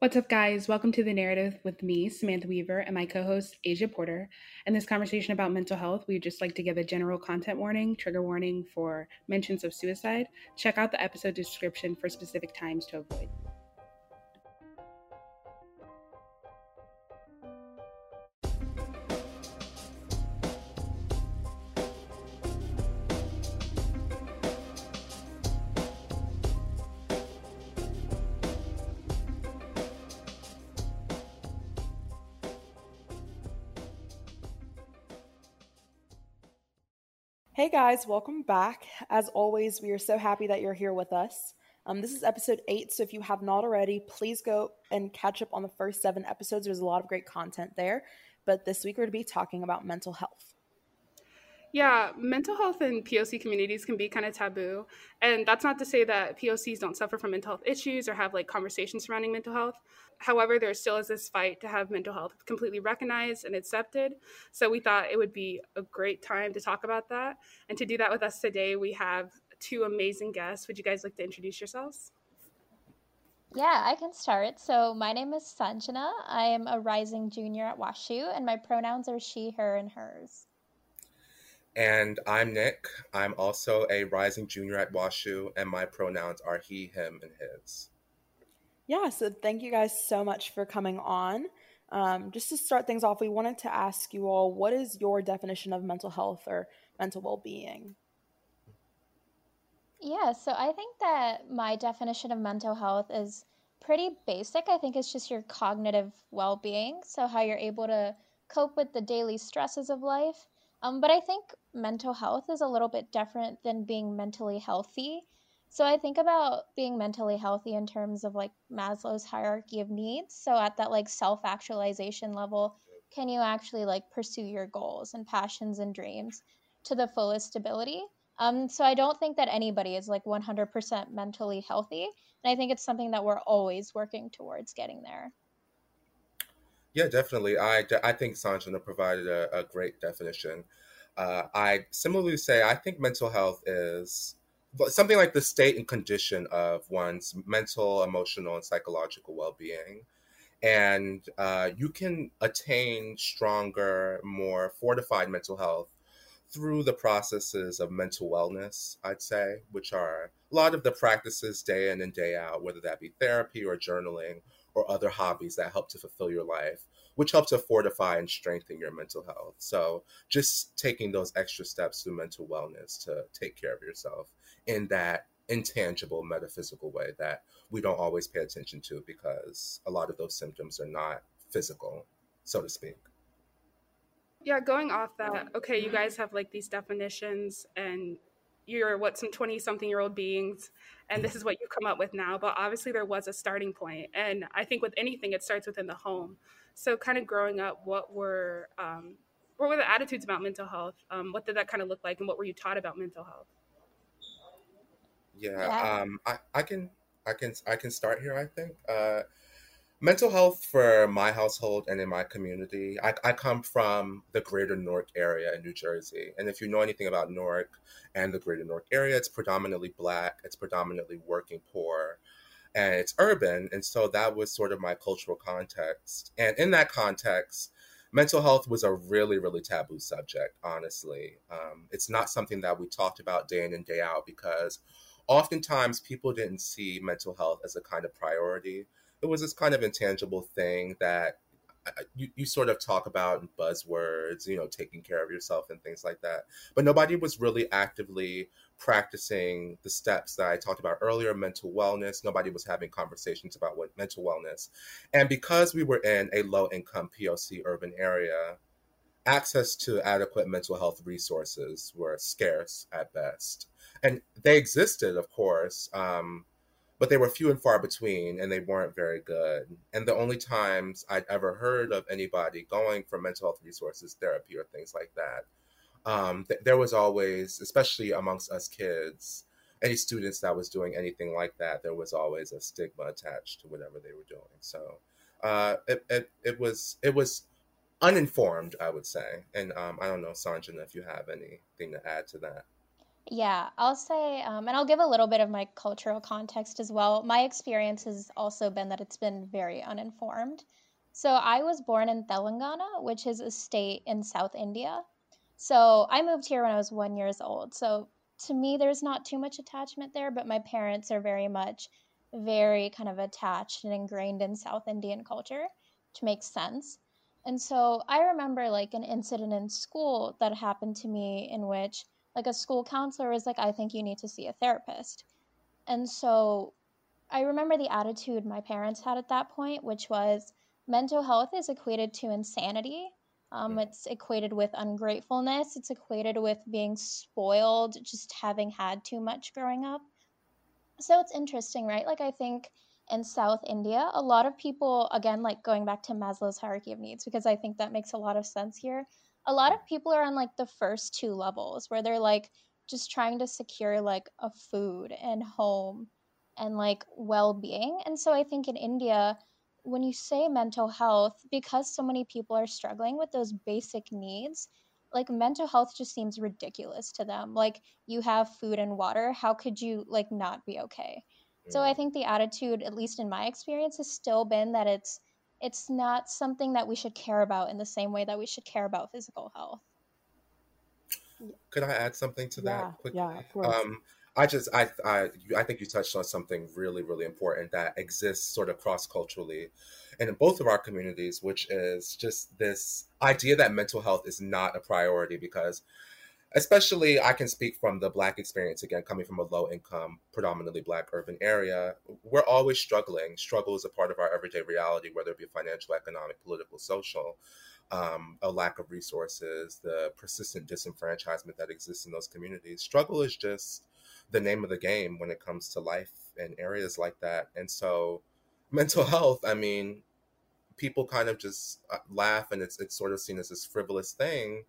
What's up, guys? Welcome to The Narrative with me, Samantha Weaver, and my co host, Asia Porter. In this conversation about mental health, we'd just like to give a general content warning, trigger warning for mentions of suicide. Check out the episode description for specific times to avoid. Hey guys, welcome back. As always, we are so happy that you're here with us. Um, this is episode eight, so if you have not already, please go and catch up on the first seven episodes. There's a lot of great content there. But this week we're to be talking about mental health. Yeah, mental health in POC communities can be kind of taboo. And that's not to say that POCs don't suffer from mental health issues or have like conversations surrounding mental health. However, there still is this fight to have mental health completely recognized and accepted. So we thought it would be a great time to talk about that. And to do that with us today, we have two amazing guests. Would you guys like to introduce yourselves? Yeah, I can start. So, my name is Sanjana. I am a rising junior at WashU, and my pronouns are she, her, and hers. And I'm Nick. I'm also a rising junior at WashU, and my pronouns are he, him, and his. Yeah, so thank you guys so much for coming on. Um, just to start things off, we wanted to ask you all what is your definition of mental health or mental well being? Yeah, so I think that my definition of mental health is pretty basic. I think it's just your cognitive well being. So, how you're able to cope with the daily stresses of life um, but I think mental health is a little bit different than being mentally healthy. So I think about being mentally healthy in terms of like Maslow's hierarchy of needs. So at that like self-actualization level, can you actually like pursue your goals and passions and dreams to the fullest ability? Um, so I don't think that anybody is like 100% mentally healthy, and I think it's something that we're always working towards getting there. Yeah, definitely. I, I think Sanjana provided a, a great definition. Uh, I similarly say I think mental health is something like the state and condition of one's mental, emotional, and psychological well being. And uh, you can attain stronger, more fortified mental health through the processes of mental wellness, I'd say, which are a lot of the practices day in and day out, whether that be therapy or journaling or other hobbies that help to fulfill your life, which help to fortify and strengthen your mental health. So, just taking those extra steps through mental wellness to take care of yourself in that intangible metaphysical way that we don't always pay attention to because a lot of those symptoms are not physical, so to speak. Yeah, going off that, okay, you guys have like these definitions and you're what some 20 something year old beings and this is what you come up with now but obviously there was a starting point and i think with anything it starts within the home. So kind of growing up what were um, what were the attitudes about mental health? Um, what did that kind of look like and what were you taught about mental health? Yeah, yeah. Um, I, I can i can i can start here i think. Uh, mental health for my household and in my community I, I, come from the greater newark area in new jersey. And if you know anything about newark and the greater newark area it's predominantly black it's predominantly working poor and it's urban. And so that was sort of my cultural context. And in that context mental health was a really really taboo subject honestly. Um, it's not something that we talked about day in and day out because oftentimes people didn't see mental health as a kind of priority it was this kind of intangible thing that you, you sort of talk about in buzzwords, you know, taking care of yourself and things like that. But nobody was really actively practicing the steps that I talked about earlier mental wellness. Nobody was having conversations about what mental wellness. And because we were in a low income POC urban area, access to adequate mental health resources were scarce at best. And they existed, of course. Um, but they were few and far between and they weren't very good. And the only times I'd ever heard of anybody going for mental health resources, therapy, or things like that, um, th- there was always, especially amongst us kids, any students that was doing anything like that, there was always a stigma attached to whatever they were doing. So uh, it, it, it was it was uninformed, I would say. And um, I don't know, Sanjana, if you have anything to add to that. Yeah, I'll say, um, and I'll give a little bit of my cultural context as well. My experience has also been that it's been very uninformed. So I was born in Telangana, which is a state in South India. So I moved here when I was one years old. So to me, there's not too much attachment there, but my parents are very much, very kind of attached and ingrained in South Indian culture, which makes sense. And so I remember like an incident in school that happened to me in which like a school counselor was like, I think you need to see a therapist. And so I remember the attitude my parents had at that point, which was mental health is equated to insanity. Um, it's equated with ungratefulness. It's equated with being spoiled, just having had too much growing up. So it's interesting, right? Like, I think in South India, a lot of people, again, like going back to Maslow's hierarchy of needs, because I think that makes a lot of sense here a lot of people are on like the first two levels where they're like just trying to secure like a food and home and like well-being. And so i think in india when you say mental health because so many people are struggling with those basic needs like mental health just seems ridiculous to them. Like you have food and water how could you like not be okay? So i mm. think the attitude at least in my experience has still been that it's it's not something that we should care about in the same way that we should care about physical health. Could I add something to that Yeah, quickly? yeah, of course. Um, I just I I I think you touched on something really really important that exists sort of cross culturally, and in both of our communities, which is just this idea that mental health is not a priority because especially I can speak from the black experience again, coming from a low income, predominantly black urban area. We're always struggling. Struggle is a part of our everyday reality, whether it be financial, economic, political, social. Um, a lack of resources, the persistent disenfranchisement that exists in those communities. Struggle is just the name of the game when it comes to life in areas like that. And so, mental health, I mean, people kind of just uh, laugh and it's, it's sort of seen as this frivolous thing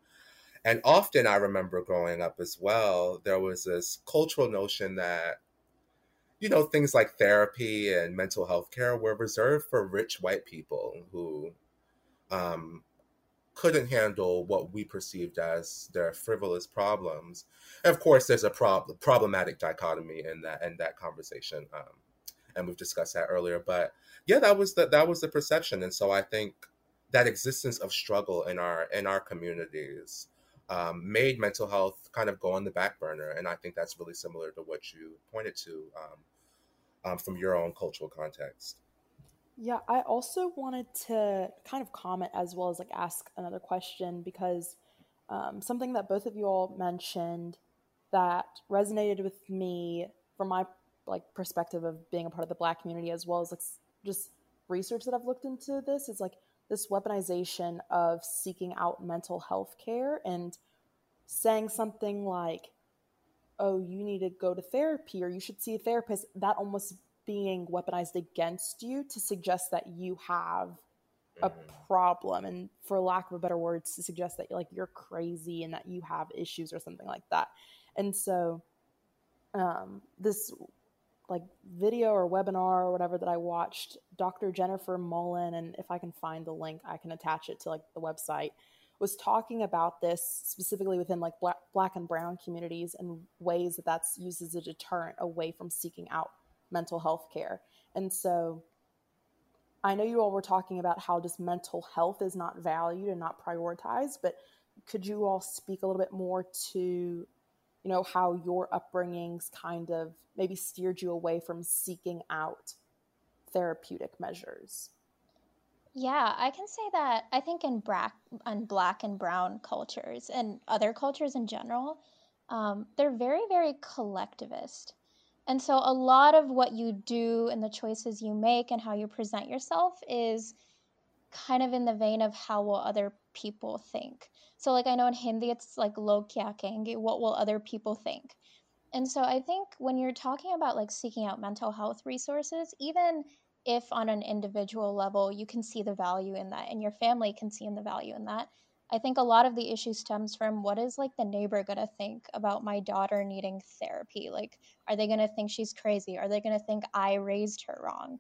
and often I remember growing up as well, there was this cultural notion that, you know, things like therapy and mental health care were reserved for rich white people who um, couldn't handle what we perceived as their frivolous problems. And of course, there's a prob- problematic dichotomy in that in that conversation, um, and we've discussed that earlier. But yeah, that was the that was the perception, and so I think that existence of struggle in our in our communities um, made mental health kind of go on the back burner. And I think that's really similar to what you pointed to um, um, from your own cultural context. Yeah, I also wanted to kind of comment as well as like ask another question because um, something that both of you all mentioned that resonated with me from my like perspective of being a part of the black community as well as like just research that I've looked into this is like this weaponization of seeking out mental health care and saying something like, oh, you need to go to therapy or you should see a therapist, that almost being weaponized against you to suggest that you have a Mhm. problem and for lack of a better words to suggest that like you're crazy and that you have issues or something like that and so um, this like video or webinar or whatever that I watched, Dr. Jennifer Mullan, and if I can find the link, I can attach it to like the website, was talking about this specifically within like black, black and brown communities and ways that that's used as a deterrent away from seeking out mental health care. And so I know you all were talking about how just mental health is not valued and not prioritized, but could you all speak a little bit more to you know how your upbringings kind of maybe steered you away from seeking out therapeutic measures Yeah, I can say that I think in black, in black and brown cultures and other cultures in general, um, they're very, very collectivist. And so a lot of what you do and the choices you make and how you present yourself is kind of in the vein of how will other people think. So like I know in Hindi it's like log kya kahenge, what will other people think? And so I think when you're talking about like seeking out mental health resources, even if on an individual level you can see the value in that and your family can see in the value in that, I think a lot of the issue stems from what is like the neighbor going to think about my daughter needing therapy? Like, are they going to think she's crazy? Are they going to think I raised her wrong?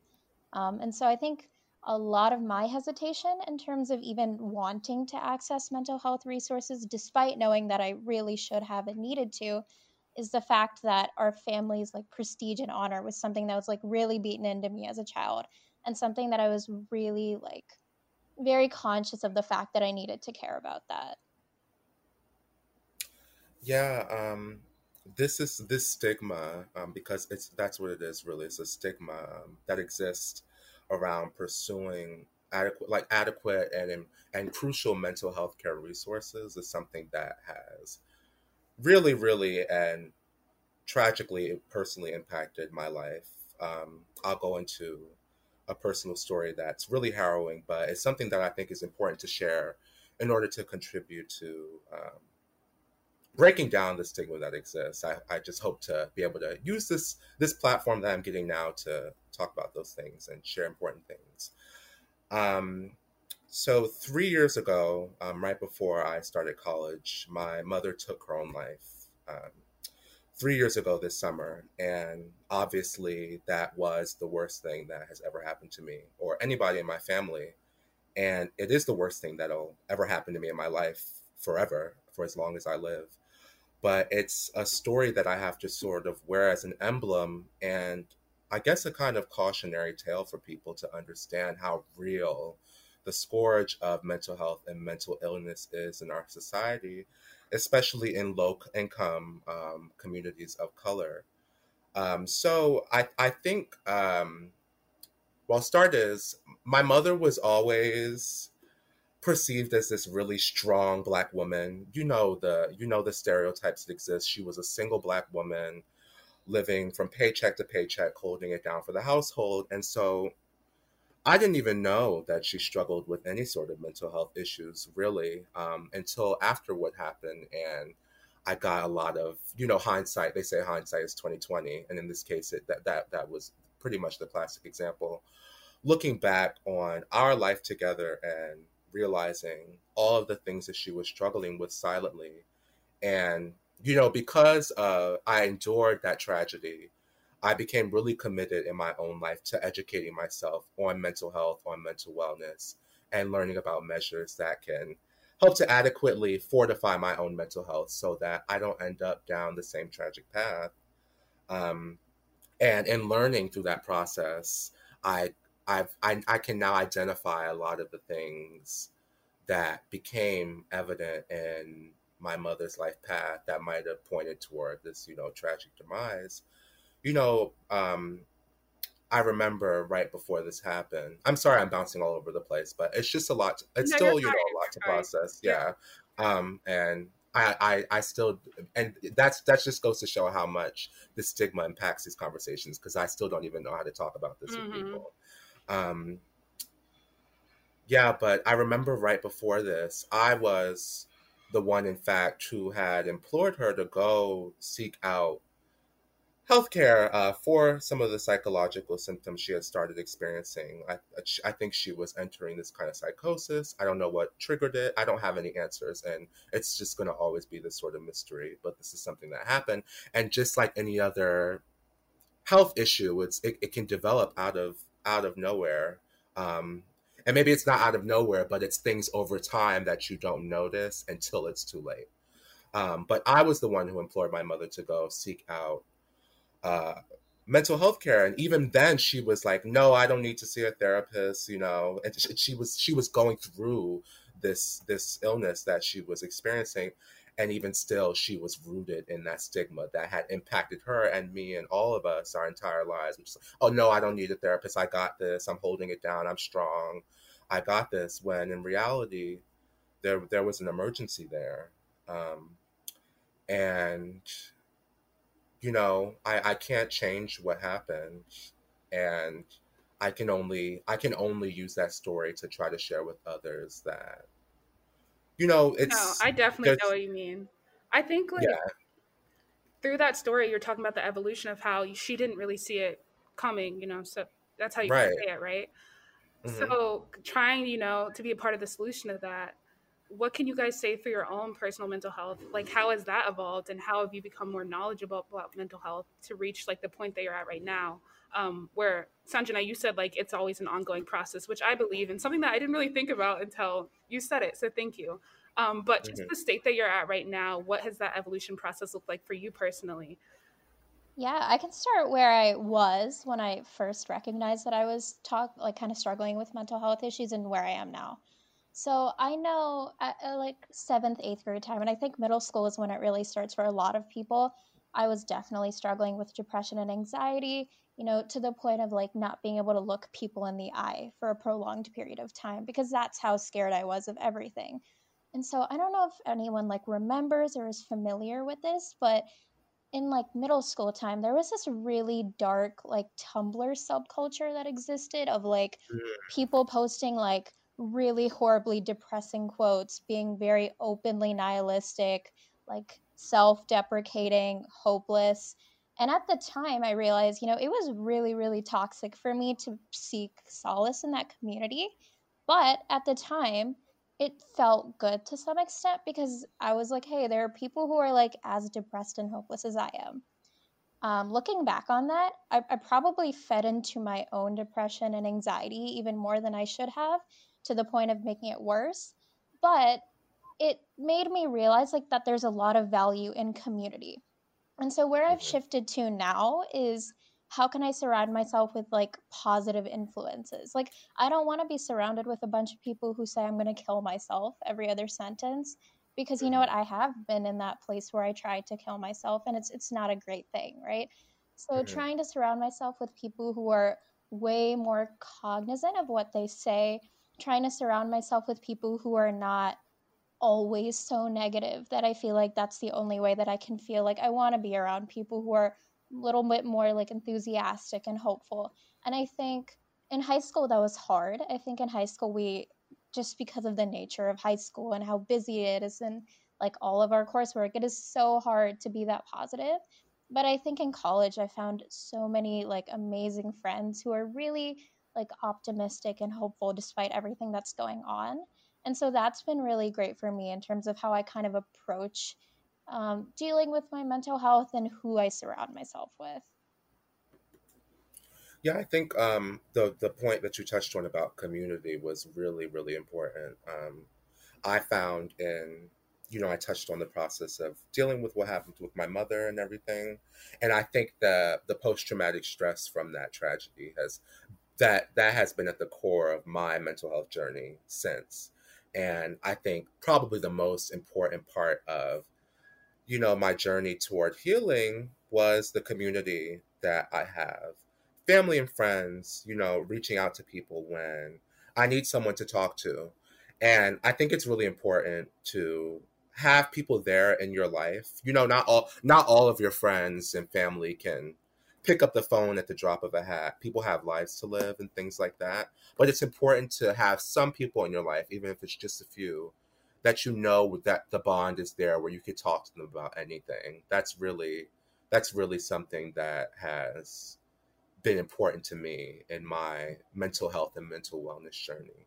Um, and so I think a lot of my hesitation in terms of even wanting to access mental health resources, despite knowing that I really should have and needed to, is the fact that our family's like prestige and honor was something that was like really beaten into me as a child and something that I was really like very conscious of the fact that I needed to care about that. Yeah, um, this is this stigma um, because it's that's what it is really. It's a stigma um, that exists around pursuing adequate, like adequate and and crucial mental health care resources is something that has really, really, and tragically personally impacted my life. Um, I'll go into a personal story that's really harrowing, but it's something that I think is important to share in order to contribute to um, breaking down the stigma that exists. I, I just hope to be able to use this this platform that I'm getting now to talk about those things and share important things. Um, so three years ago, um, right before I started college, my mother took her own life. Um, three years ago this summer, and obviously that was the worst thing that has ever happened to me or anybody in my family, and it is the worst thing that'll ever happen to me in my life forever for as long as I live. But it's a story that I have to sort of wear as an emblem and I guess a kind of cautionary tale for people to understand how real the scourge of mental health and mental illness is in our society, especially in low income um, communities of color. Um, so I, I think, um, well, start is my mother was always perceived as this really strong black woman. You know the you know the stereotypes that exist. She was a single black woman living from paycheck to paycheck, holding it down for the household, and so I didn't even know that she struggled with any sort of mental health issues really um, until after what happened, and I got a lot of you know hindsight. They say hindsight is twenty twenty, and in this case, it, that that that was pretty much the classic example. Looking back on our life together and realizing all of the things that she was struggling with silently, and you know because uh, I endured that tragedy I became really committed in my own life to educating myself on mental health, on mental wellness, and learning about measures that can help to adequately fortify my own mental health so that I don't end up down the same tragic path. Um, and in learning through that process, I I've I, I can now identify a lot of the things that became evident in my mother's life path that might have pointed toward this, you know, tragic demise you know, um, I remember right before this happened. I'm sorry, I'm bouncing all over the place, but it's just a lot. To, it's no, still, you know, a lot to process. Yeah. yeah. Um, and I, I, I still, and that's that just goes to show how much the stigma impacts these conversations because I still don't even know how to talk about this mm-hmm. with people. Um, yeah, but I remember right before this, I was the one, in fact, who had implored her to go seek out healthcare uh, for some of the psychological symptoms she had started experiencing. I, I think she was entering this kind of psychosis. I don't know what triggered it. I don't have any answers, and it's just going to always be this sort of mystery. But this is something that happened, and just like any other health issue, it's it, it can develop out of out of nowhere. Um, and maybe it's not out of nowhere, but it's things over time that you don't notice until it's too late. Um, but I was the one who implored my mother to go seek out uh, mental health care. And even then she was like no i don't need to see a therapist you know? And she was she was going through this this illness that she was experiencing and even still she was rooted in that stigma that had impacted her and me and all of us our entire lives. Oh no i don't need a therapist. I got this. I'm holding it down. I'm strong. I got this. When in reality there there was an emergency there um, and you know, I, I can't change what happened. And I can only I can only use that story to try to share with others that you know it's No, I definitely know what you mean. I think like yeah. through that story you're talking about the evolution of how she didn't really see it coming, you know, so that's how you right. say it, right? Mm-hmm. So trying, you know, to be a part of the solution of that what can you guys say for your own personal mental health like how has that evolved and how have you become more knowledgeable about mental health to reach like the point that you're at right now um, where sanjana you said like it's always an ongoing process which i believe and something that i didn't really think about until you said it so thank you Um, but just mm-hmm. the state that you're at right now, what has that evolution process looked like for you personally? Yeah, I can start where I was when I first recognized that I was talk like kind of struggling with mental health issues and where I am now. So I know at, at like seventh, eighth grade time, and I think middle school is when it really starts for a lot of people. I was definitely struggling with depression and anxiety, you know, to the point of like not being able to look people in the eye for a prolonged period of time because that's how scared I was of everything. And so I don't know if anyone like remembers or is familiar with this, but in like middle school time, there was this really dark like Tumblr subculture that existed of like mm. people posting like really horribly depressing quotes, being very openly nihilistic, like self deprecating, hopeless. And at the time, I realized, you know, it was really, really toxic for me to seek solace in that community. But at the time, it felt good to some extent because I was like, hey, there are people who are like as depressed and hopeless as I am. Um, looking back on that, I, I probably fed into my own depression and anxiety even more than I should have to the point of making it worse. But it made me realize like that there's a lot of value in community. And so where I've shifted to now is how can I surround myself with like positive influences? Like, I don't want to be surrounded with a bunch of people who say I'm going to kill myself every other sentence because you know what? I have been in that place where I tried to kill myself and it's it's not a great thing, right? So mm-hmm. trying to surround myself with people who are way more cognizant of what they say, trying to surround myself with people who are not always so negative that I feel like that's the only way that I can feel like I want to be around people who are a little bit more like enthusiastic and hopeful. And I think in high school that was hard. I think in high school we just because of the nature of high school and how busy it is and like all of our coursework, it is so hard to be that positive. But I think in college I found so many like amazing friends who are really like optimistic and hopeful despite everything that's going on. And so that's been really great for me in terms of how I kind of approach um, dealing with my mental health and who I surround myself with. Yeah, I think um, the the point that you touched on about community was really really important. Um, I found in you know I touched on the process of dealing with what happened with my mother and everything, and I think that the post traumatic stress from that tragedy has that that has been at the core of my mental health journey since, and I think probably the most important part of you know, my journey toward healing was the community that I have. Family and friends, you know, reaching out to people when I need someone to talk to. And I think it's really important to have people there in your life. You know, not all not all of your friends and family can pick up the phone at the drop of a hat. People have lives to live and things like that. But it's important to have some people in your life, even if it's just a few, that you know that the bond is there where you could talk to them about anything. That's really that's really something that has been important to me in my mental health and mental wellness journey.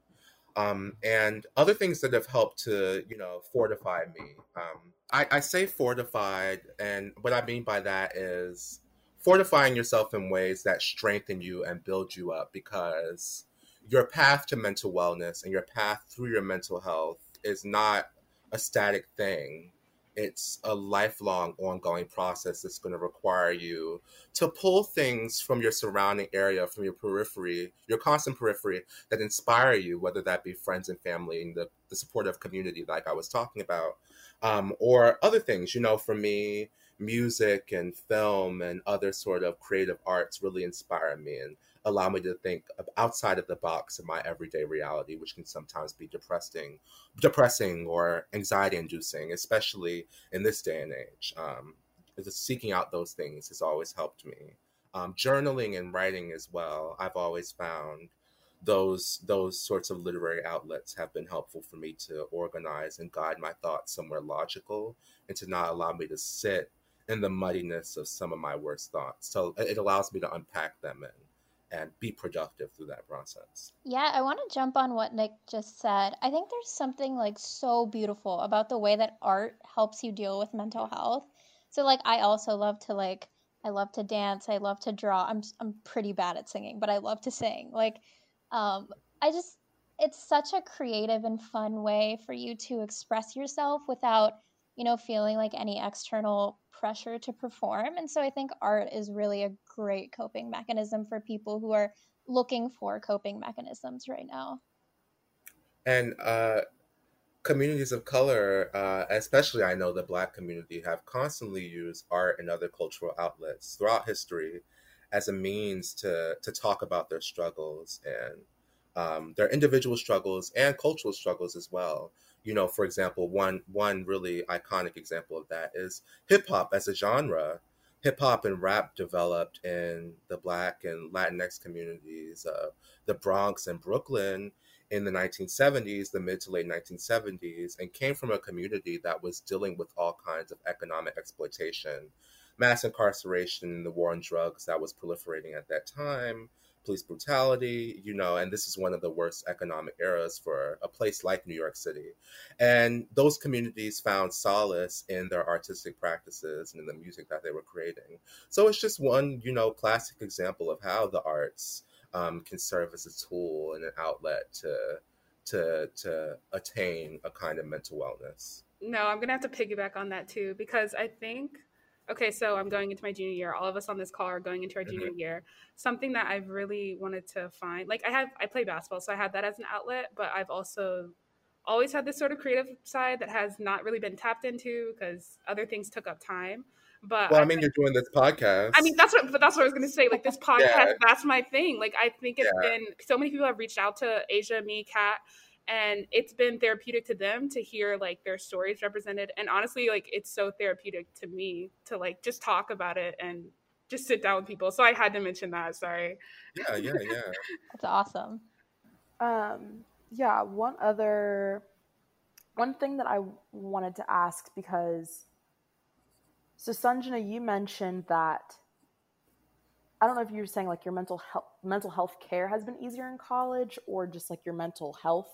Um, and other things that have helped to, you know, fortify me. Um, I, I say fortified, and what I mean by that is fortifying yourself in ways that strengthen you and build you up because your path to mental wellness and your path through your mental health is not a static thing. It's a lifelong, ongoing process that's going to require you to pull things from your surrounding area, from your periphery, your constant periphery that inspire you, whether that be friends and family and the, the supportive community, like I was talking about, um, or other things. You know, for me, music and film and other sort of creative arts really inspire me and allow me to think outside of the box of my everyday reality, which can sometimes be depressing, depressing or anxiety inducing, especially in this day and age. Um, seeking out those things has always helped me. Um, journaling and writing as well. I've always found those those sorts of literary outlets have been helpful for me to organize and guide my thoughts somewhere logical and to not allow me to sit in the muddiness of some of my worst thoughts. So it allows me to unpack them and and be productive through that process. Yeah, I want to jump on what Nick just said. I think there's something like so beautiful about the way that art helps you deal with mental health. So like I also love to like I love to dance, I love to draw. I'm I'm pretty bad at singing, but I love to sing. Like um I just it's such a creative and fun way for you to express yourself without you know feeling like any external pressure to perform and so i think art is really a great coping mechanism for people who are looking for coping mechanisms right now and uh communities of color, uh, especially I know the Black community, have constantly used art and other cultural outlets throughout history as a means to to talk about their struggles and um, their individual struggles and cultural struggles as well. You know, for example, one one really iconic example of that is hip hop as a genre. Hip hop and rap developed in the Black and Latinx communities, uh, the Bronx and Brooklyn, in the 1970s, the mid to late 1970s, and came from a community that was dealing with all kinds of economic exploitation, mass incarceration, and the war on drugs that was proliferating at that time, police brutality, you know, and this is one of the worst economic eras for a place like New York City. And those communities found solace in their artistic practices and in the music that they were creating. So it's just one, you know, classic example of how the arts um, can serve as a tool and an outlet to to to attain a kind of mental wellness. No, I'm gonna have to piggyback on that too because I think okay, so I'm going into my junior year. All of us on this call are going into our junior mm-hmm. year. Something that I've really wanted to find, like I have, I play basketball, so I have that as an outlet, but I've also always had this sort of creative side that has not really been tapped into because other things took up time. But well, I, I mean, you're doing this podcast. I mean, that's what, but that's what I was going to say. Like this podcast, yeah. that's my thing. Like I think it's yeah. been so many people have reached out to Asia, me, Kat, and it's been therapeutic to them to hear like their stories represented. And honestly, like it's so therapeutic to me to like just talk about it and just sit down with people. So I had to mention that. Sorry. Yeah, yeah, yeah. that's awesome. Um, yeah. One other, one thing that I wanted to ask because so Sanjana, you mentioned that I don't know if you were saying like your mental health mental health care has been easier in college or just like your mental health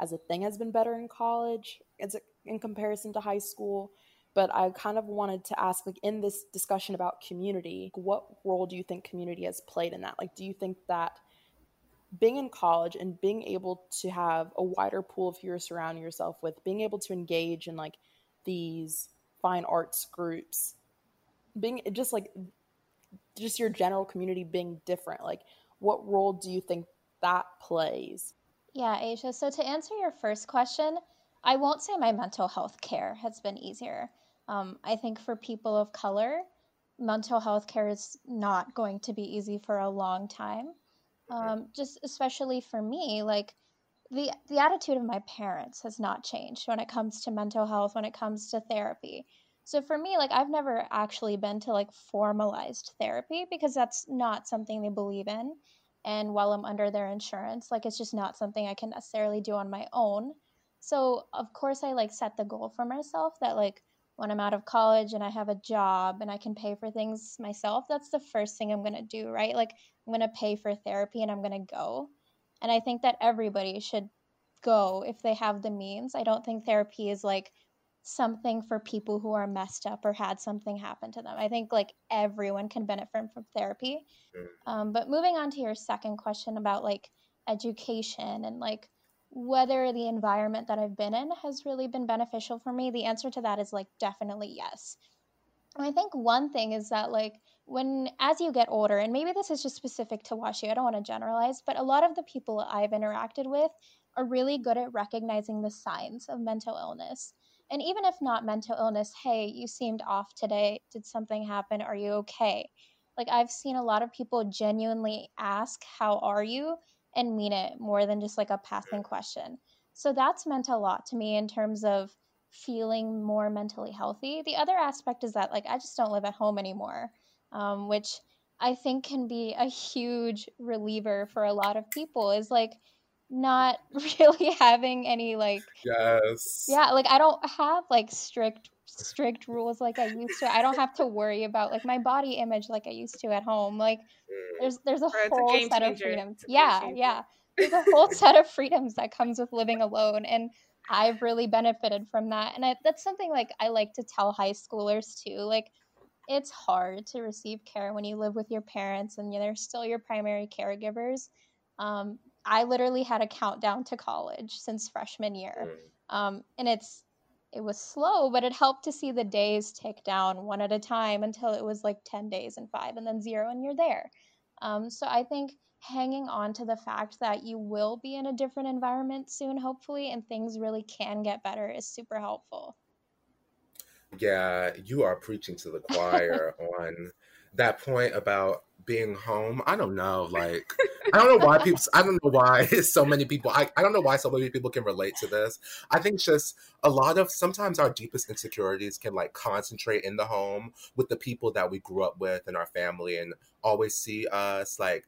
as a thing has been better in college as in comparison to high school. But I kind of wanted to ask like in this discussion about community, what role do you think community has played in that? Like do you think that being in college and being able to have a wider pool of who you surrounding yourself with, being able to engage in like these fine arts groups being just like just your general community being different like what role do you think that plays yeah asia so to answer your first question i won't say my mental health care has been easier. Um, i think for people of color mental health care is not going to be easy for a long time. Um, just especially for me like the the attitude of my parents has not changed when it comes to mental health when it comes to therapy. So for me like i've never actually been to like formalized therapy because that's not something they believe in and while i'm under their insurance like it's just not something i can necessarily do on my own. So of course i like set the goal for myself that like when i'm out of college and i have a job and i can pay for things myself that's the first thing i'm going to do right? Like i'm going to pay for therapy and i'm going to go. And I think that everybody should go if they have the means. I don't think therapy is like something for people who are messed up or had something happen to them. I think like everyone can benefit from, from therapy. Um, but moving on to your second question about like education and like whether the environment that I've been in has really been beneficial for me, the answer to that is like definitely yes. And I think one thing is that like when as you get older and maybe this is just specific to WashU, I don't want to generalize, but a lot of the people I've interacted with are really good at recognizing the signs of mental illness. And even if not mental illness, hey, you seemed off today. Did something happen? Are you okay? Like I've seen a lot of people genuinely ask, "How are you?" and mean it more than just like a passing question. So that's meant a lot to me in terms of feeling more mentally healthy. The other aspect is that like I just don't live at home anymore um, which I think can be a huge reliever for a lot of people is like not really having any like yes yeah like I don't have like strict strict rules like I used to. I don't have to worry about like my body image like I used to at home. Like mm. there's there's a whole a set of freedoms. Yeah, yeah. There's a whole set of freedoms that comes with living alone and I've really benefited from that. And I, that's something like I like to tell high schoolers too. Like it's hard to receive care when you live with your parents and they're still your primary caregivers. Um, I literally had a countdown to college since freshman year. Mm. Um, and it's it was slow, but it helped to see the days tick down one at a time until it was like 10 days and five and then zero and you're there. Um, so I think hanging on to the fact that you will be in a different environment soon, hopefully, and things really can get better is super helpful. Yeah, you are preaching to the choir on that point about being home. I don't know. Like, I don't know why people, I don't know why so many people, I, I don't know why so many people can relate to this. I think it's just a lot of, sometimes our deepest insecurities can like concentrate in the home with the people that we grew up with and our family and always see us. Like,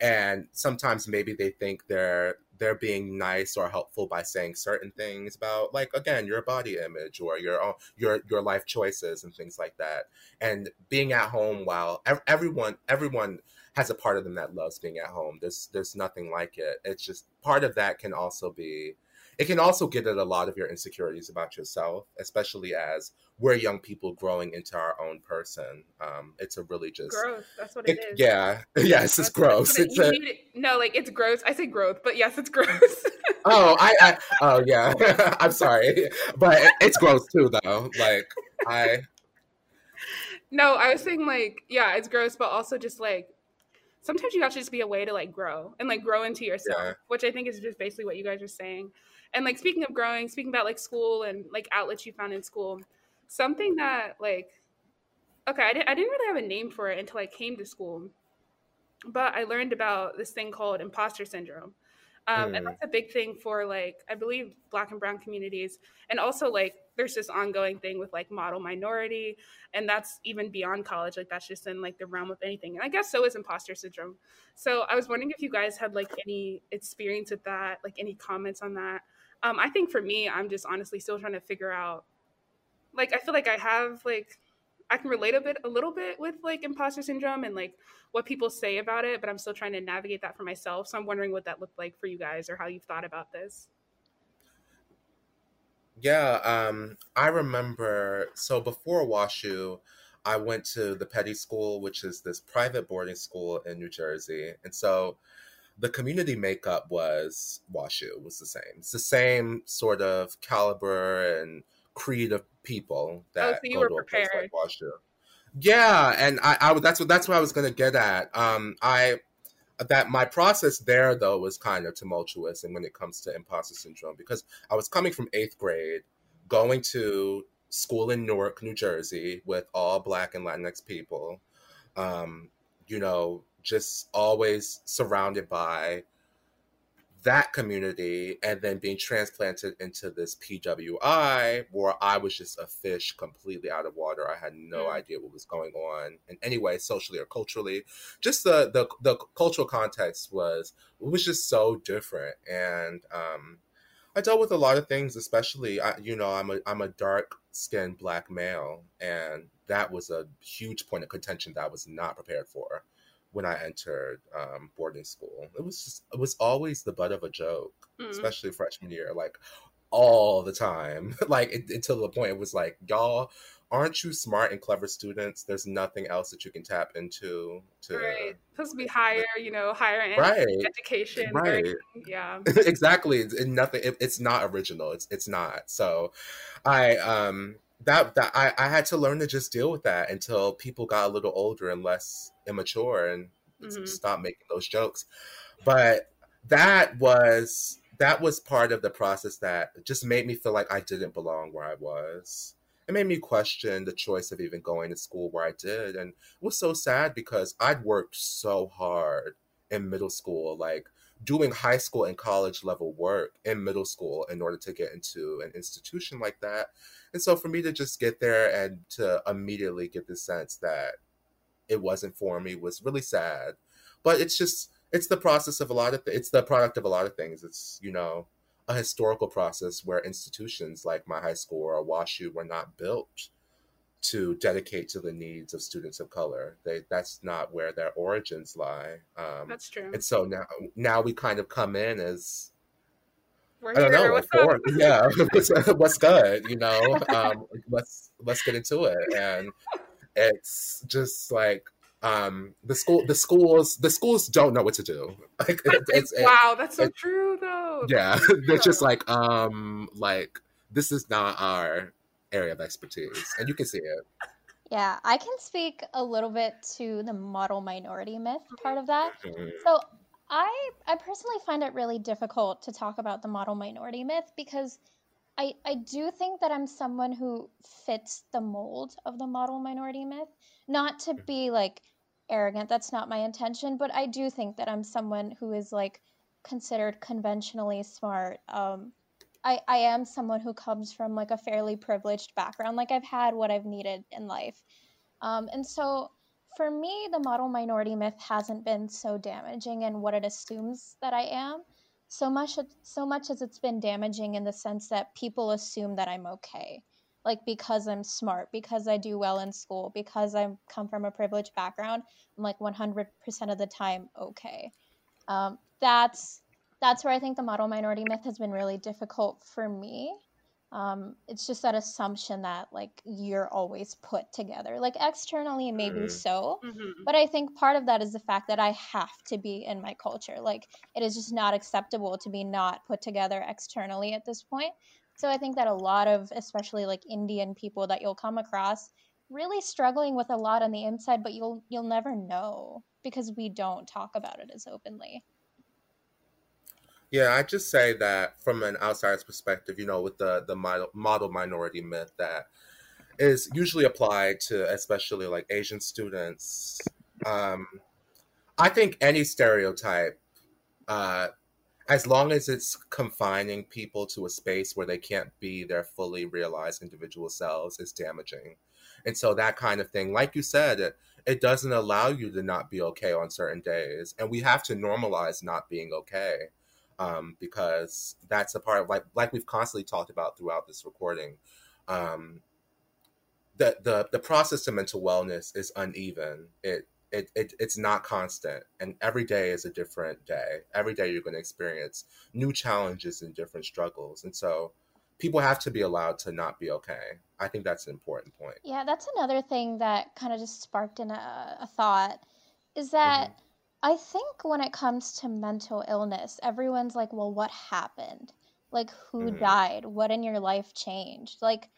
and sometimes maybe they think they're they're being nice or helpful by saying certain things about like again your body image or your your your life choices and things like that. And being at home while everyone everyone has a part of them that loves being at home. There's there's nothing like it. It's just part of that can also be it can also get at a lot of your insecurities about yourself, especially as we're young people growing into our own person. Um, it's a really just growth. That's what it, it is. Yeah, yes, it's gross. It, it's a, no, like it's gross. I say growth, but yes, it's gross. oh, I, I, oh yeah. I'm sorry, but it's gross too, though. Like I. No, I was saying like yeah, it's gross, but also just like sometimes you have to just be a way to like grow and like grow into yourself, yeah. which I think is just basically what you guys are saying. And like speaking of growing, speaking about like school and like outlets you found in school, something that like okay, I didn't I didn't really have a name for it until I came to school. But I learned about this thing called imposter syndrome. Um, mm. And that's a big thing for like I believe Black and Brown communities, and also like there's this ongoing thing with like model minority, and that's even beyond college. Like that's just in like the realm of anything, and I guess so is imposter syndrome. So I was wondering if you guys had like any experience with that, like any comments on that, um, I think for me, I'm just honestly still trying to figure out. Like, I feel like I have like I can relate a bit, a little bit with like imposter syndrome and like what people say about it, but I'm still trying to navigate that for myself. So I'm wondering what that looked like for you guys or how you've thought about this. Yeah, um, I remember. So before WashU, I went to the Peddie School, which is this private boarding school in New Jersey, and so the community makeup was WashU was the same. It's the same sort of caliber and creed of people that oh, so you go were to prepared. place like WashU. Yeah, and I, I that's what that's what I was gonna get at. Um, I that my process there though was kind of tumultuous, and when it comes to imposter syndrome, because I was coming from eighth grade, going to school in Newark, New Jersey, with all Black and Latinx people. Um, you know, just always surrounded by that community and then being transplanted into this PWI where I was just a fish completely out of water. I had no mm. idea what was going on in any way, socially or culturally. Just the, the the cultural context was it was just so different. And um, I dealt with a lot of things, especially I, you know, I'm a I'm a dark skinned black male and that was a huge point of contention that I was not prepared for when I entered um, boarding school. It was just it was always the butt of a joke, mm. especially freshman year, like all the time. like it, until the point it was like, y'all, aren't you smart and clever students? There's nothing else that you can tap into. To, right, supposed to be higher, you know, higher end right. education. Right. Yeah. exactly. It's nothing. It, it's not original. It's it's not. So, I um that that I, I had to learn to just deal with that until people got a little older and less immature and mm-hmm. stop making those jokes. But that was that was part of the process that just made me feel like I didn't belong where I was. It made me question the choice of even going to school where I did. And it was so sad because I'd worked so hard in middle school, like doing high school and college level work in middle school in order to get into an institution like that and so for me to just get there and to immediately get the sense that it wasn't for me was really sad. But it's just it's the process of a lot of th- it's the product of a lot of things. It's you know a historical process where institutions like my high school or WashU were not built to dedicate to the needs of students of color. They that's not where their origins lie. Um, that's true. And so now now we kind of come in as we're I don't know. What's yeah, what's good? You know, um, let's let's get into it. And it's just like um, the school, the schools, the schools don't know what to do. Like, it's, wow, that's so true, though. Yeah, they're just like, um, like this is not our area of expertise, and you can see it. Yeah, I can speak a little bit to the model minority myth part of that. Mm-hmm. So, I I personally find it really difficult to talk about the model minority myth because I I do think that I'm someone who fits the mold of the model minority myth. Not to Mm-hmm. be like arrogant, that's not my intention, but I do think that I'm someone who is like considered conventionally smart. Um I I am someone who comes from like a fairly privileged background. Like I've had what I've needed in life. Um and so for me, the model minority myth hasn't been so damaging in what it assumes that I am. So much, so much as it's been damaging in the sense that people assume that I'm okay, like because I'm smart, because I do well in school, because I come from a privileged background. I'm like 100% of the time okay. Um, that's that's where I think the model minority myth has been really difficult for me um, it's just that assumption that like you're always put together like externally maybe Mm. so Mhm. but i think part of that is the fact that i have to be in my culture like it is just not acceptable to be not put together externally at this point so i think that a lot of especially like indian people that you'll come across really struggling with a lot on the inside but you'll you'll never know because we don't talk about it as openly Yeah, I just say that from an outsider's perspective, you know, with the the model, minority myth that is usually applied to especially like Asian students. Um, I think any stereotype, uh, as long as it's confining people to a space where they can't be their fully realized individual selves, is damaging. And so that kind of thing, like you said, it, it doesn't allow you to not be okay on certain days, and we have to normalize not being okay um, because that's a part of like like we've constantly talked about throughout this recording. Um, the the the process of mental wellness is uneven. It it, it it's not constant, and every day is a different day. Every day you're going to experience new challenges and different struggles, and so people have to be allowed to not be okay. I think that's an important point. Yeah, that's another thing that kind of just sparked in a, a thought is that I think when it comes to mental illness, everyone's like, well, what happened? Like, who Mhm. died? What in your life changed? Like,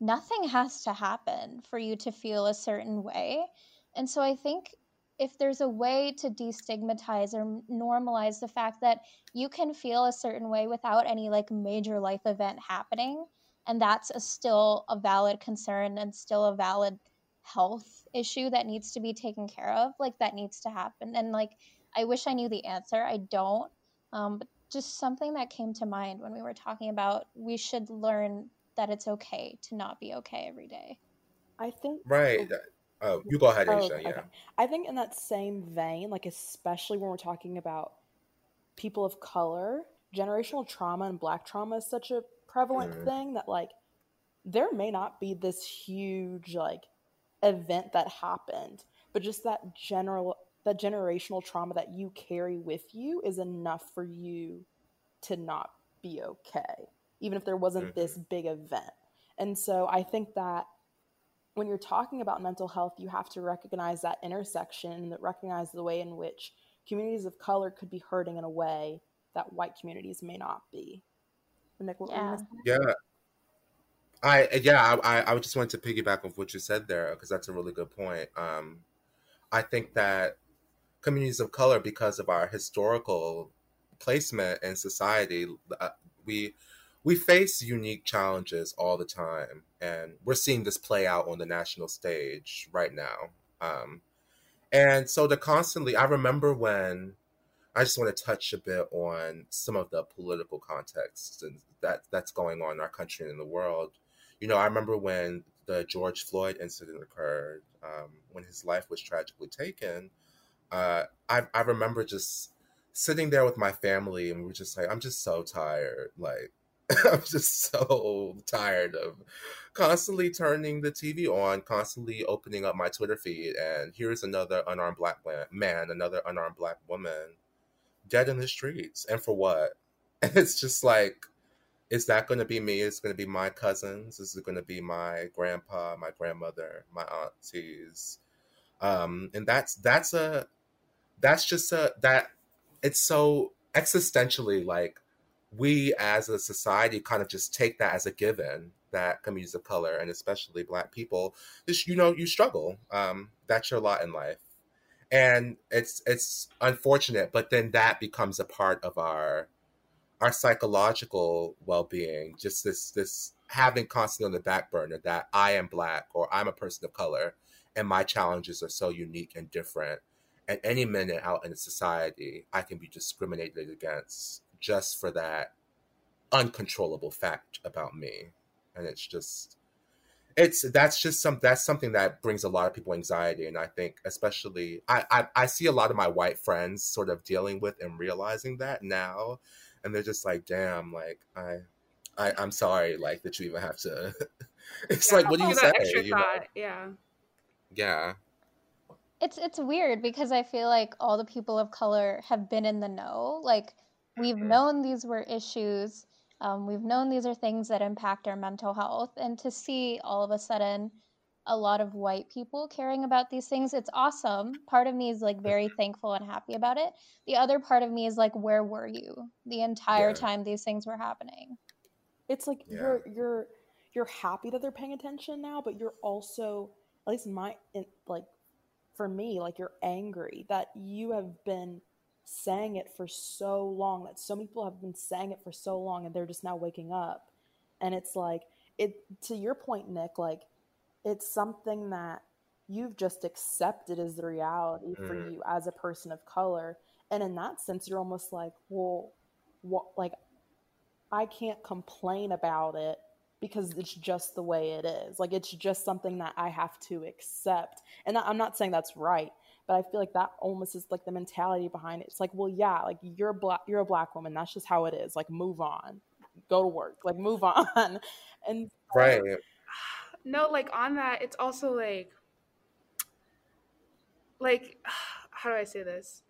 nothing has to happen for you to feel a certain way. And so I think if there's a way to destigmatize or normalize the fact that you can feel a certain way without any like major life event happening, and that's a still a valid concern and still a valid health issue that needs to be taken care of like that needs to happen and like i wish i knew the answer i don't um, but just something that came to mind when we were talking about we should learn that it's okay to not be okay every day I think Right. Oh, you go ahead, Oh, Aisha. okay, yeah. okay. I think in that same vein, like especially when we're talking about people of color, generational trauma and black trauma is such a prevalent Mhm. thing that like there may not be this huge like event that happened, but just that general that generational trauma that you carry with you is enough for you to not be okay, even if there wasn't this mm-hmm. big event. And so I think that when you're talking about mental health, you have to recognize that intersection, that recognize the way in which communities of color could be hurting in a way that white communities may not be. Nick, what Yeah. Yeah. I yeah, I I just wanted to piggyback off what you said there because that's a really good point. Um, I think that communities of color, because of our historical placement in society, uh, we we face unique challenges all the time, and we're seeing this play out on the national stage right now. Um, and so to constantly, I remember when I just want to touch a bit on some of the political context and that that's going on in our country and in the world. You know, I remember when the George Floyd incident occurred, um, when his life was tragically taken. Uh, I I remember just sitting there with my family, and we were just like, I'm just so tired. Like, I'm just so tired of constantly turning the TV on, constantly opening up my Twitter feed, and here's another unarmed black man, another unarmed black woman dead in the streets. And for what? And it's just like, is that going to be me? Is it going to be my cousins? Is it going to be my grandpa, my grandmother, my aunties? um, and that's that's a that's just a that it's so existentially like we as a society kind of just take that as a given that communities of color and especially black people just you know you struggle um, that's your lot in life and it's it's unfortunate but then that becomes a part of our our psychological well-being just this this having constantly on the back burner that i am black or i'm a person of color and my challenges are so unique and different. At any minute out in society i can be discriminated against just for that uncontrollable fact about me. And it's just it's that's just some that's something that brings a lot of people anxiety. And i think especially I, I i see a lot of my white friends sort of dealing with and realizing that now and they're just like damn like i I, I'm sorry, like that you even have to. it's Yeah, like, what do you say? extra you know? yeah. Yeah, It's it's weird because I feel like all the people of color have been in the know. Like we've Mhm. known these were issues. Um, we've known these are things that impact our mental health, and to see all of a sudden a lot of white people caring about these things, it's awesome. Part of me is like very thankful and happy about it. The other part of me is like, where were you the entire Yeah. time these things were happening? It's like Yeah. you're you're you're happy that they're paying attention now, but you're also at least my in, like for me, like you're angry that you have been saying it for so long, that so many people have been saying it for so long and they're just now waking up. And it's like it to your point, Nick, like it's something that you've just accepted as the reality for Mhm. you as a person of color. And in that sense, you're almost like, well, what like I can't complain about it because it's just the way it is. Like it's just something that I have to accept. And I'm not saying that's right, but I feel like that almost is like the mentality behind it. It's like, well, yeah, like you're black, you're a black woman. That's just how it is. Like move on, go to work, like move on. And right. No, like on that, it's also like, like, how do I say this?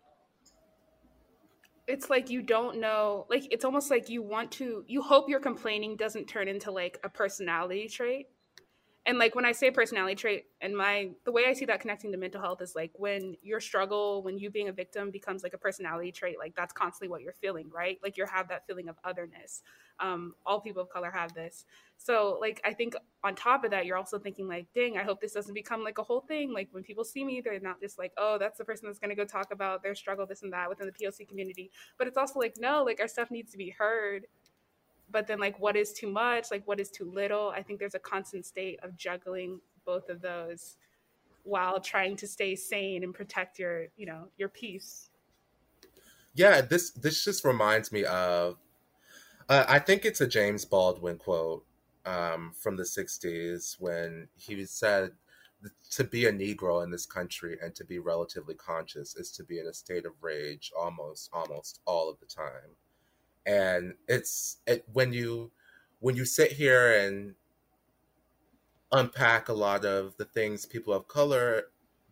It's like you don't know, like, it's almost like you want to, you hope your complaining doesn't turn into like a personality trait. And like when I say personality trait, and my, the way I see that connecting to mental health is like when your struggle, when you being a victim becomes like a personality trait, like that's constantly what you're feeling, right? Like you have that feeling of otherness. Um, all people of color have this. So like I think on top of that, you're also thinking like, dang, I hope this doesn't become like a whole thing. Like when people see me, they're not just like, oh, that's the person that's gonna go talk about their struggle, this and that within the POC community. But it's also like, no, like our stuff needs to be heard. But then like what is too much, like what is too little? I think there's a constant state of juggling both of those while trying to stay sane and protect your, you know, your peace. Yeah, this this just reminds me of uh, I think it's a James Baldwin quote um, from the '60s when he said, "To be a Negro in this country and to be relatively conscious is to be in a state of rage almost almost all of the time." And it's it when you when you sit here and unpack a lot of the things people of color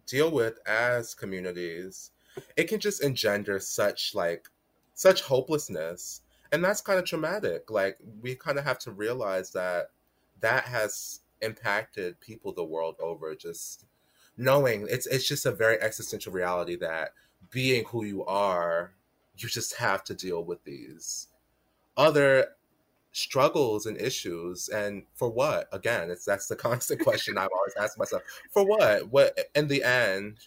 deal with as communities it can just engender such like such hopelessness. And that's kind of traumatic. Like we kind of have to realize that that has impacted people the world over just knowing it's it's just a very existential reality that being who you are you just have to deal with these other struggles and issues. And for what? Again it's that's the constant question i've always asked myself. For what? What in the end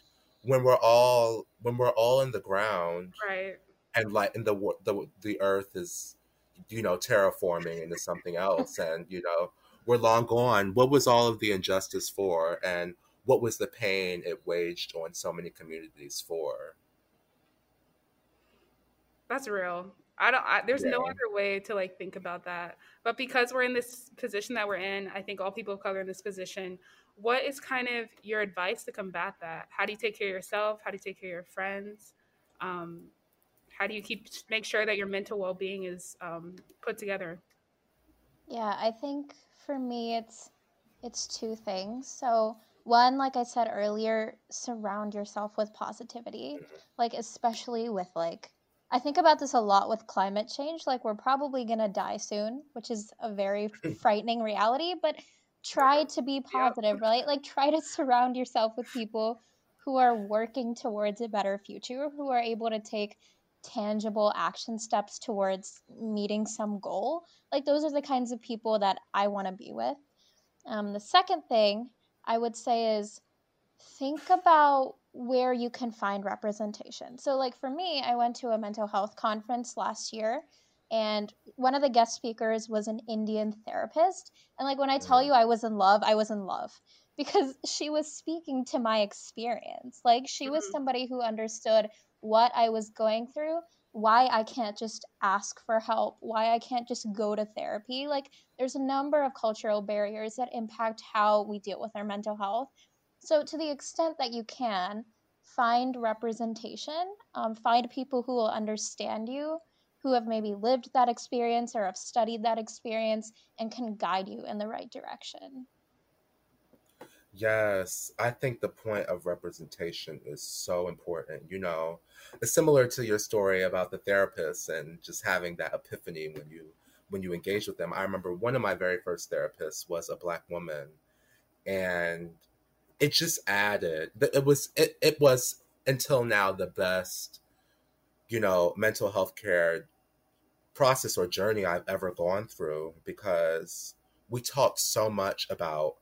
when we're all when we're all in the ground Right. and like in the the the earth is you know terraforming into something else and you know we're long gone. What was all of the injustice for? And what was the pain it waged on so many communities for That's real. I don't. I, there's no other way to like think about that. But because we're in this position that we're in, I think all people of color in this position. What is kind of your advice to combat that? How do you take care of yourself? How do you take care of your friends? Um, how do you keep make sure that your mental well being is um, put together? Yeah, I think for me it's it's two things. So, one, like I said earlier, surround yourself with positivity. Like especially with like I think about this a lot with climate change. Like we're probably going to die soon, which is a very frightening reality, but try to be positive, right? Like try to surround yourself with people who are working towards a better future, who are able to take tangible action steps towards meeting some goal. Like, those are the kinds of people that I want to be with. Um, the second thing I would say is think about where you can find representation. So, like for me, I went to a mental health conference last year, and one of the guest speakers was an Indian therapist. And, like, when I tell mm. you I was in love, I was in love because she was speaking to my experience. Like, she was mm-hmm. somebody who understood what I was going through, why I can't just ask for help, why I can't just go to therapy. Like, there's a number of cultural barriers that impact how we deal with our mental health. So, to the extent that you can, find representation, um, find people who will understand you, who have maybe lived that experience or have studied that experience and can guide you in the right direction. Yes, I think the point of representation is so important. You know, it's similar to your story about the therapist and just having that epiphany when you when you engage with them. I remember one of my very first therapists was a black woman and it just added it was it, it was until now the best you know mental health care process or journey I've ever gone through because we talked so much about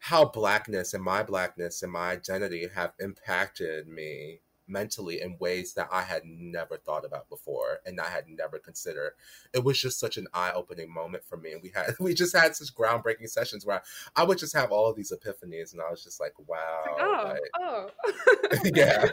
how blackness and my blackness and my identity have impacted me mentally in ways that I had never thought about before and I had never considered. It was just such an eye-opening moment for me. And we had we just had such groundbreaking sessions where I, I would just have all of these epiphanies and I was just like, wow. Like, oh, like, oh. yeah.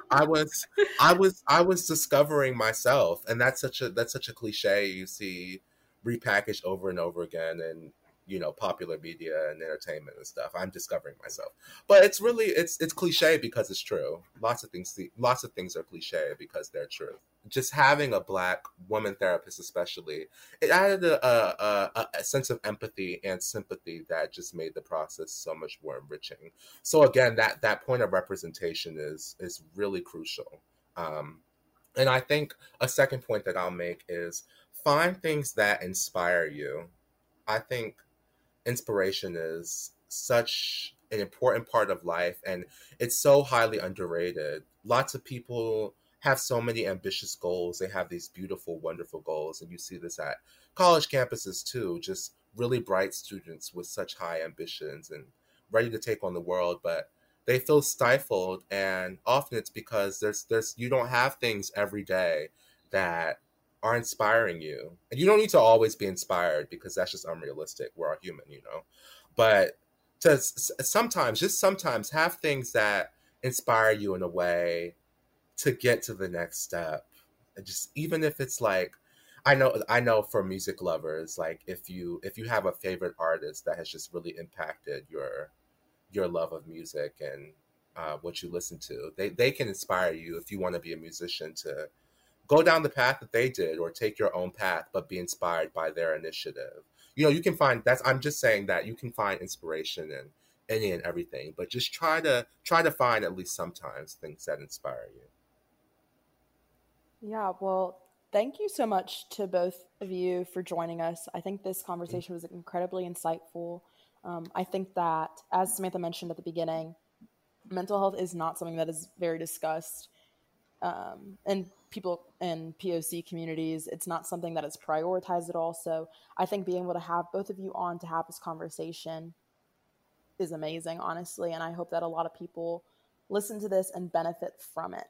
I was I was I was discovering myself. And that's such a that's such a cliche you see repackaged over and over again and you know popular media and entertainment and stuff. I'm discovering myself. But it's really it's it's cliche because it's true. Lots of things lots of things are cliche because they're true. Just having a black woman therapist especially it added a, a, a, sense of empathy and sympathy that just made the process so much more enriching. So again that that point of representation is is really crucial. Um, and i think a second point that i'll make is find things that inspire you. I think inspiration is such an important part of life and it's so highly underrated. Lots of people have so many ambitious goals. They have these beautiful, wonderful goals. And you see this at college campuses too, just really bright students with such high ambitions and ready to take on the world, but they feel stifled and often it's because there's there's you don't have things every day that are inspiring you. And you don't need to always be inspired because that's just unrealistic. We're all human, you know. But to sometimes, just sometimes, have things that inspire you in a way to get to the next step. And just even if it's like, I know, I know for music lovers, like if you if you have a favorite artist that has just really impacted your your love of music and uh, what you listen to, they they can inspire you if you want to be a musician to go down the path that they did or take your own path but be inspired by their initiative. You know you can find that's i'm just saying that you can find inspiration in any and everything but just try to try to find at least sometimes things that inspire you. Yeah well thank you so much to both of you for joining us. I think this conversation was incredibly insightful. Um, i think that as samantha mentioned at the beginning mental health is not something that is very discussed um, and people in POC communities. It's not something that is prioritized at all. So I think being able to have both of you on to have this conversation is amazing, honestly. And I hope that a lot of people listen to this and benefit from it.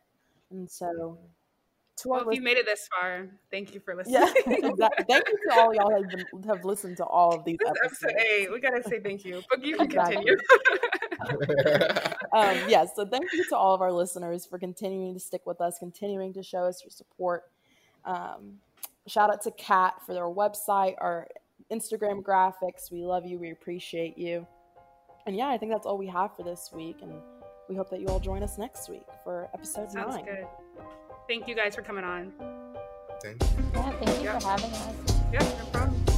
And so to well, if you made it this far, thank you for listening. Yeah, exactly. Thank you to all y'all have, have listened to all of these this episodes. Episode eight, we gotta say thank you, but you can exactly. continue. um, yes, yeah, so thank you to all of our listeners for continuing to stick with us, continuing to show us your support. Um, shout out to Kat for their website, our Instagram graphics. We love you. We appreciate you. And yeah, I think that's all we have for this week. And we hope that you all join us next week for episode Sounds nine. Good. Thank you guys for coming on. Thank you. Yeah, thank you yeah. for having us. Yeah, no problem.